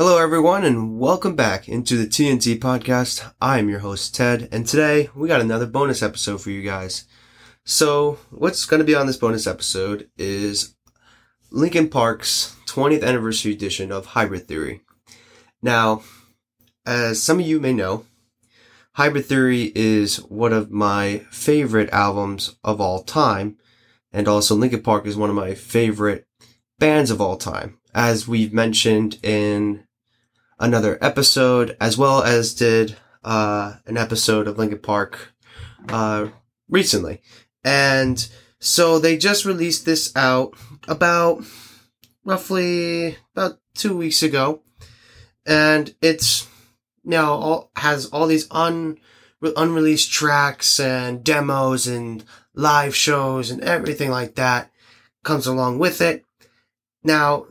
Hello, everyone, and welcome back into the TNT podcast. I'm your host, Ted, and today we got another bonus episode for you guys. So, what's going to be on this bonus episode is Linkin Park's 20th anniversary edition of Hybrid Theory. Now, as some of you may know, Hybrid Theory is one of my favorite albums of all time, and also Linkin Park is one of my favorite bands of all time. As we've mentioned in another episode, as well as did uh, an episode of Linkin Park uh, recently. And so they just released this out about roughly about two weeks ago, and it's now all, has all these un unreleased tracks and demos and live shows and everything like that comes along with it. Now,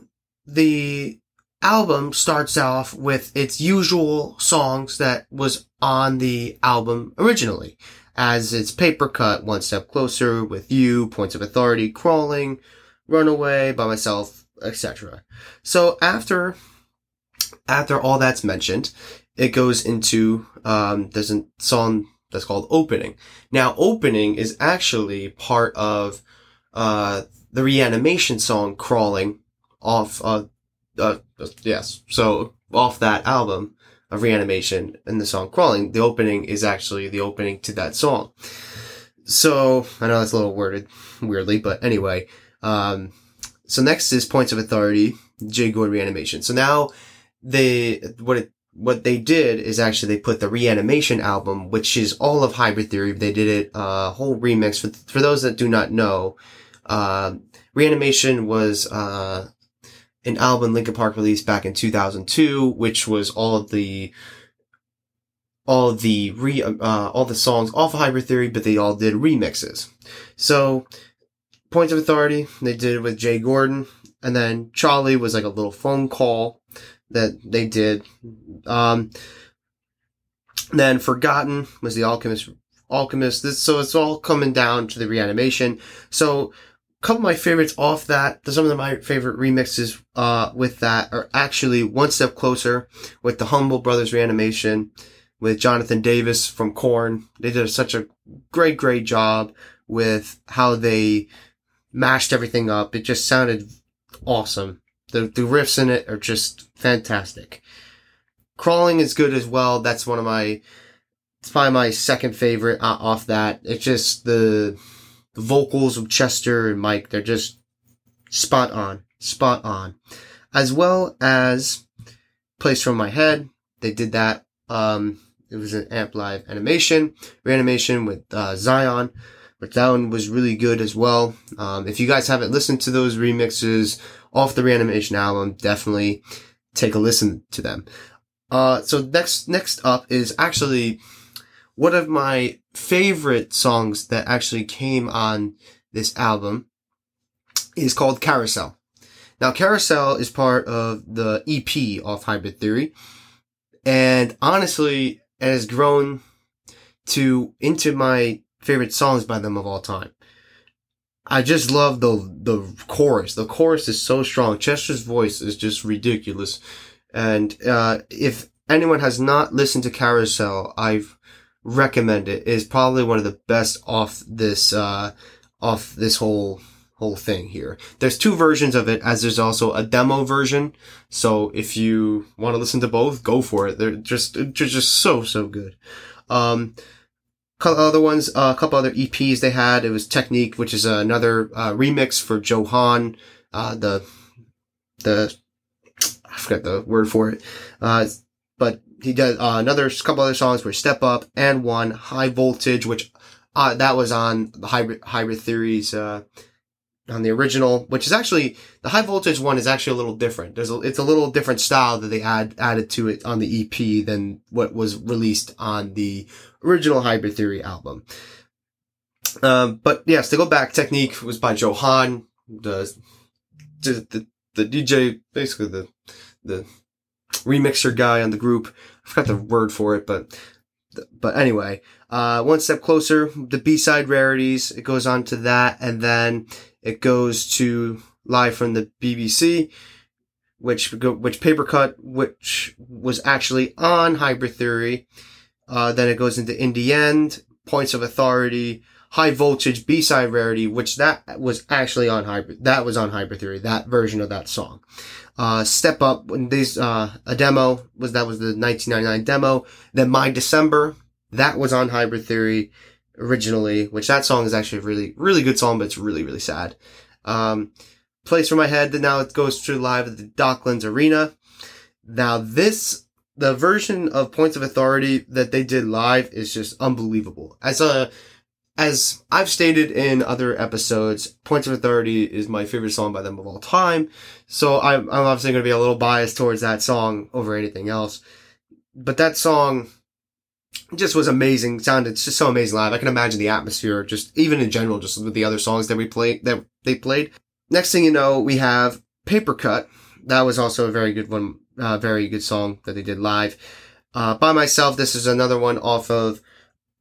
the album starts off with its usual songs that was on the album originally, as its paper cut, One Step Closer, With You, Points of Authority, Crawling, Runaway, By Myself, etc. So after, after all that's mentioned, it goes into, um, there's a song that's called Opening. Now, Opening is actually part of, uh, the reanimation song Crawling off of uh, yes. So off that album of Reanimation and the song Crawling, the opening is actually the opening to that song. So I know that's a little worded weirdly, but anyway. Um, so next is Points of Authority, Jay Gordon Reanimation. So now they, what it, what they did is actually they put the Reanimation album, which is all of Hybrid Theory. They did it, a uh, whole remix. For, for those that do not know, uh, Reanimation was, uh, an album Linkin Park released back in 2002, which was all of the all of the re uh, all the songs off of Hybrid Theory, but they all did remixes. So, Points of Authority they did it with Jay Gordon, and then Chali was like a little phone call that they did. Um, then Forgotten was the Alchemist. Alchemist. This, so it's all coming down to the reanimation. So couple of my favorites off that, some of my favorite remixes uh, with that are actually One Step Closer with the Humble Brothers Reanimation with Jonathan Davis from Korn. They did such a great, great job with how they mashed everything up. It just sounded awesome. The, the riffs in it are just fantastic. Crawling is good as well. That's one of my, it's probably my second favorite uh, off that. It's just the, the vocals of Chester and Mike, they're just spot on, spot on. As well as Place from My Head, they did that. Um, it was an amp live animation, reanimation with uh, Zion, but that one was really good as well. Um, if you guys haven't listened to those remixes off the reanimation album, definitely take a listen to them. Uh, so next, next up is actually one of my favorite songs that actually came on this album is called Carousel. Now, Carousel is part of the EP of Hybrid Theory. And honestly, it has grown to into my favorite songs by them of all time. I just love the the chorus. The chorus is so strong. Chester's voice is just ridiculous. And uh, if anyone has not listened to Carousel, I've recommend it. It is probably one of the best off this uh off this whole whole thing here. There's two versions of it as there's also a demo version. So if you want to listen to both, go for it. They're just they're just so so good. Um other ones, uh, a couple other EPs they had. It was Technique, which is another uh, remix for Joe Hahn. Uh, the the I forgot the word for it. Uh, but he does uh, another couple other songs were Step Up and one High Voltage, which uh, that was on the hybrid hybrid theories uh, on the original, which is actually the High Voltage one is actually a little different. There's a, it's a little different style that they add added to it on the EP than what was released on the original Hybrid Theory album. Um, but yes, to go back, Technique was by Joe Hahn, the the the, the DJ, basically the the remixer guy on the group. I forgot the word for it, but but anyway, uh, one step closer, the B-side rarities, it goes on to that, and then it goes to live from the BBC, which which paper cut, which was actually on Hybrid Theory. Uh, then it goes into In the End, Points of Authority, High Voltage, B-side Rarity, which that was actually on Hybrid. That was on Hybrid Theory. That version of that song. Uh, Step Up this uh, a demo was that was the 1999 demo. Then My December that was on Hybrid Theory originally, which that song is actually a really really good song, but it's really really sad. Um, Place for My Head that now it goes to live at the Docklands Arena. Now this the version of Points of Authority that they did live is just unbelievable. As a as I've stated in other episodes, Points of Authority is my favorite song by them of all time. So I'm, I'm obviously going to be a little biased towards that song over anything else. But that song just was amazing. Sounded just so amazing live. I can imagine the atmosphere, just even in general, just with the other songs that we played, that they played. Next thing you know, we have Paper Cut. That was also a very good one, uh, very good song that they did live. Uh, by myself, this is another one off of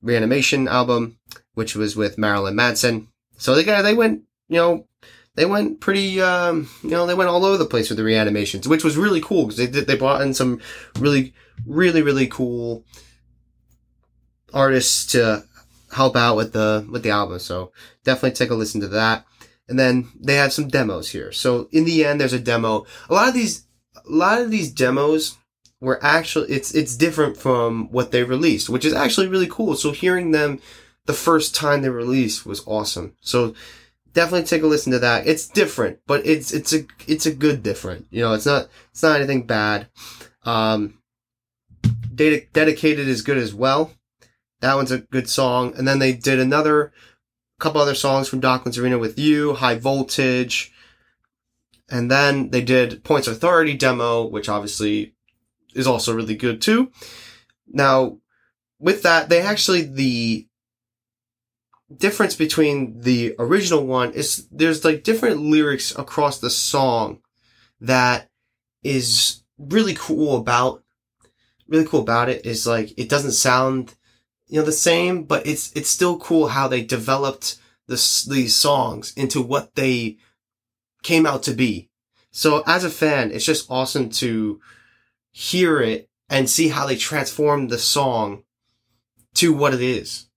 Reanimation album, which was with Marilyn Manson. So they got, they went, you know, they went pretty, um, you know, they went all over the place with the reanimations, which was really cool because they they brought in some really, really, really cool artists to help out with the, with the album. So definitely take a listen to that. And then they have some demos here. So in the end, there's a demo. A lot of these, a lot of these demos were actually, it's, it's different from what they released, which is actually really cool. So hearing them the first time they released was awesome. So definitely take a listen to that. It's different, but it's, it's a, it's a good different. You know, it's not, it's not anything bad. Um, dedicated is good as well. That one's a good song. And then they did another couple other songs from Docklands Arena with you, High Voltage. And then they did Points Authority demo, which obviously is also really good too. Now, with that, they actually, the difference between the original one is there's like different lyrics across the song that is really cool about, really cool about it is like, it doesn't sound you know, the same, but it's, it's still cool how they developed this, these songs into what they came out to be. So as a fan, it's just awesome to hear it and see how they transform the song to what it is.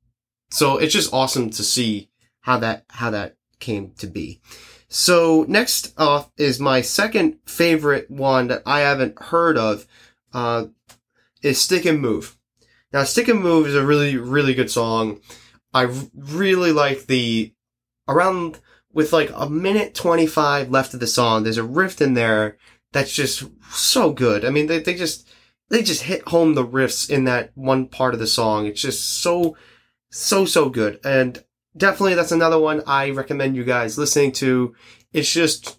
So it's just awesome to see how that, how that came to be. So next off is my second favorite one that I haven't heard of, uh, is Stick and Move. Now, Stick and Move is a really, really good song. I really like the, around, with like a minute 25 left of the song, there's a riff in there that's just so good. I mean, they, they just, they just hit home the riffs in that one part of the song. It's just so, so, so good. And definitely that's another one I recommend you guys listening to. It's just,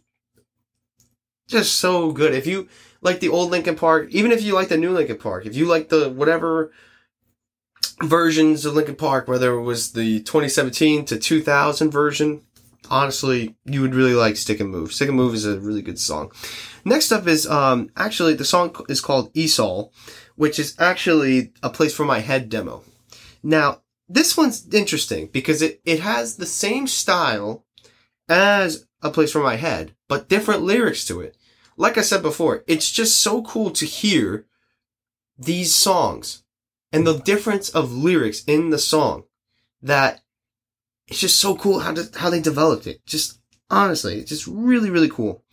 just so good. If you like the old Linkin Park, even if you like the new Linkin Park, if you like the whatever versions of Linkin Park, whether it was the 2017 to 2000 version, honestly, you would really like Stick and Move. Stick and Move is a really good song. Next up is, um, actually the song is called Esaul, which is actually a place for my head demo. Now, this one's interesting because it, it has the same style as a place for my head, but different lyrics to it. Like I said before, it's just so cool to hear these songs and the difference of lyrics in the song that it's just so cool how to, how they developed it. Just honestly, it's just really really cool.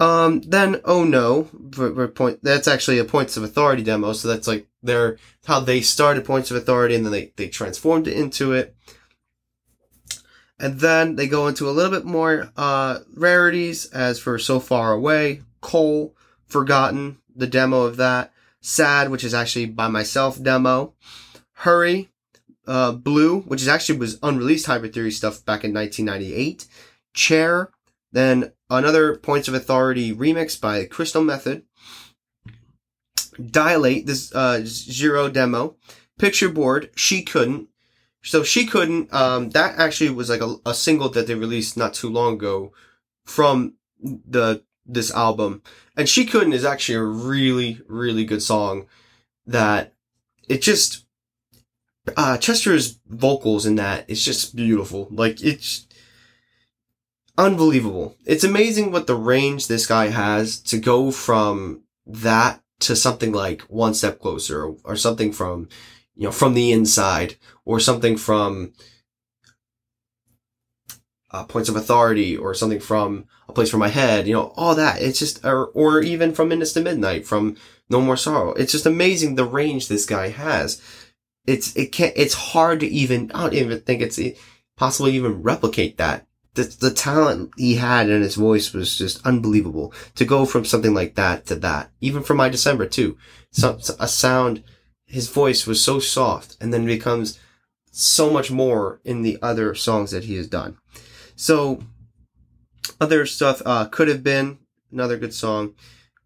Um, then oh no, for, for point that's actually a points of authority demo. So that's like their how they started points of authority and then they they transformed it into it. And then they go into a little bit more uh, rarities as for So Far Away, Coal, Forgotten, the demo of that. Sad, which is actually by myself demo. Hurry, uh, Blue, which is actually was unreleased Hybrid Theory stuff back in 1998. Chair, then another Points of Authority remix by Crystal Method. Dilate, this uh, zero demo. Picture Board, She Couldn't. So She Couldn't, um, that actually was like a, a single that they released not too long ago from the this album. And She Couldn't is actually a really, really good song that it just, uh, Chester's vocals in that, it's just beautiful. Like, it's, unbelievable. It's amazing what the range this guy has to go from that to something like one step closer or, or something from, you know, from the inside or something from uh, points of authority or something from a place for my head, you know, all that. It's just, or, or even from Minutes to Midnight, from No More Sorrow. It's just amazing the range this guy has. It's, it can't, it's hard to even, I don't even think it's possible to even replicate that. The, the talent he had in his voice was just unbelievable to go from something like that to that. Even for my December too. A sound, his voice was so soft and then becomes so much more in the other songs that he has done. So other stuff uh, could have been another good song.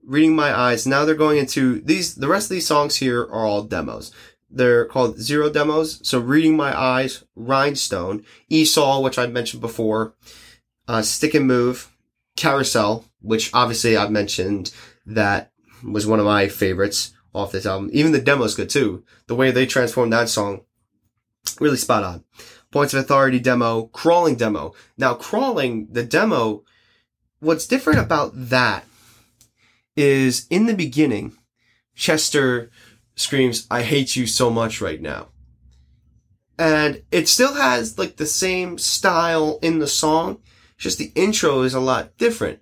Reading My Eyes. Now they're going into these. The rest of these songs here are all demos. They're called zero demos. So Reading My Eyes, Rhinestone, Esaul, which I mentioned before, uh, Stick and Move, Carousel, which obviously I've mentioned that was one of my favorites off this album. Even the demo's good too. The way they transformed that song, really spot on. Points of Authority demo, Crawling demo. Now, Crawling, the demo, what's different about that is in the beginning, Chester screams, I hate you so much right now. And it still has like the same style in the song, just the intro is a lot different.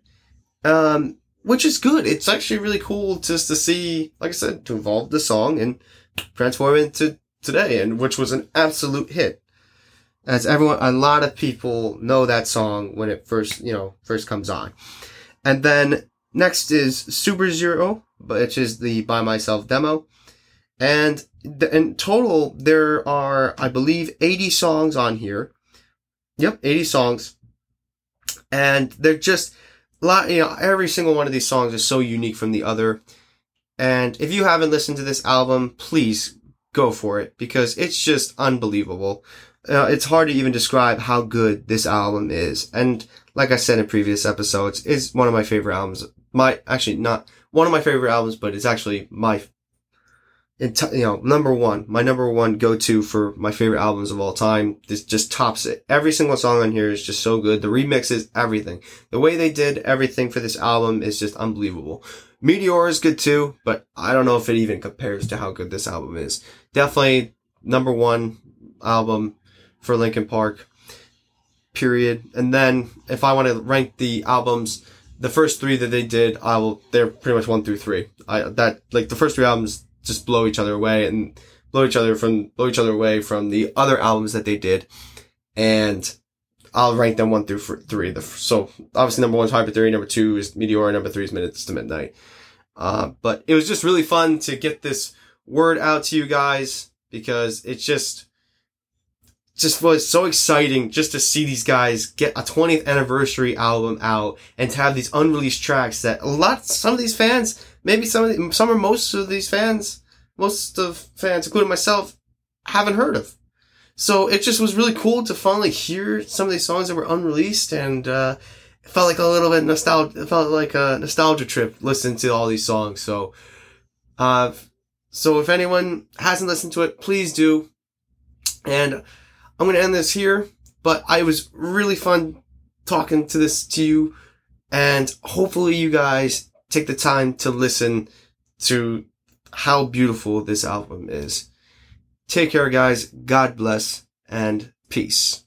Um, which is good. It's actually really cool just to see, like I said, to evolve the song and transform it into today, and which was an absolute hit as everyone, a lot of people know that song when it first, you know, first comes on. And then next is Super Xero, which is the By Myself demo. And in total, there are, I believe, 80 songs on here. Yep, 80 songs. And they're just, lot, you know, every single one of these songs is so unique from the other. And if you haven't listened to this album, please go for it because it's just unbelievable uh, it's hard to even describe how good this album is. And like I said in previous episodes, it's one of my favorite albums. My, actually not one of my favorite albums, but it's actually my, you know, number one, my number one go-to for my favorite albums of all time. This just tops it. Every single song on here is just so good. The remixes, everything. The way they did everything for this album is just unbelievable. Meteora is good too, but I don't know if it even compares to how good this album is. Definitely number one album for Linkin Park. Period. And then if I want to rank the albums, the first three that they did, I will. They're pretty much one through three. I that like the first three albums just blow each other away and blow each other from blow each other away from the other albums that they did, and I'll rank them one through three. The, so obviously number one is Hybrid Theory, number two is Meteora, number three is Minutes to Midnight. Uh, but it was just really fun to get this word out to you guys because it's just just was so exciting just to see these guys get a 20th anniversary album out and to have these unreleased tracks that a lot, some of these fans, maybe some of the, some or most of these fans, most of fans, including myself, haven't heard of. So it just was really cool to finally hear some of these songs that were unreleased and, uh, it felt like a little bit nostalgia, it felt like a nostalgia trip listening to all these songs. So, uh, so if anyone hasn't listened to it, please do. And I'm to end this here, but I was really fun talking to this to you and hopefully you guys take the time to listen to how beautiful this album is. Take care, guys. God bless and peace.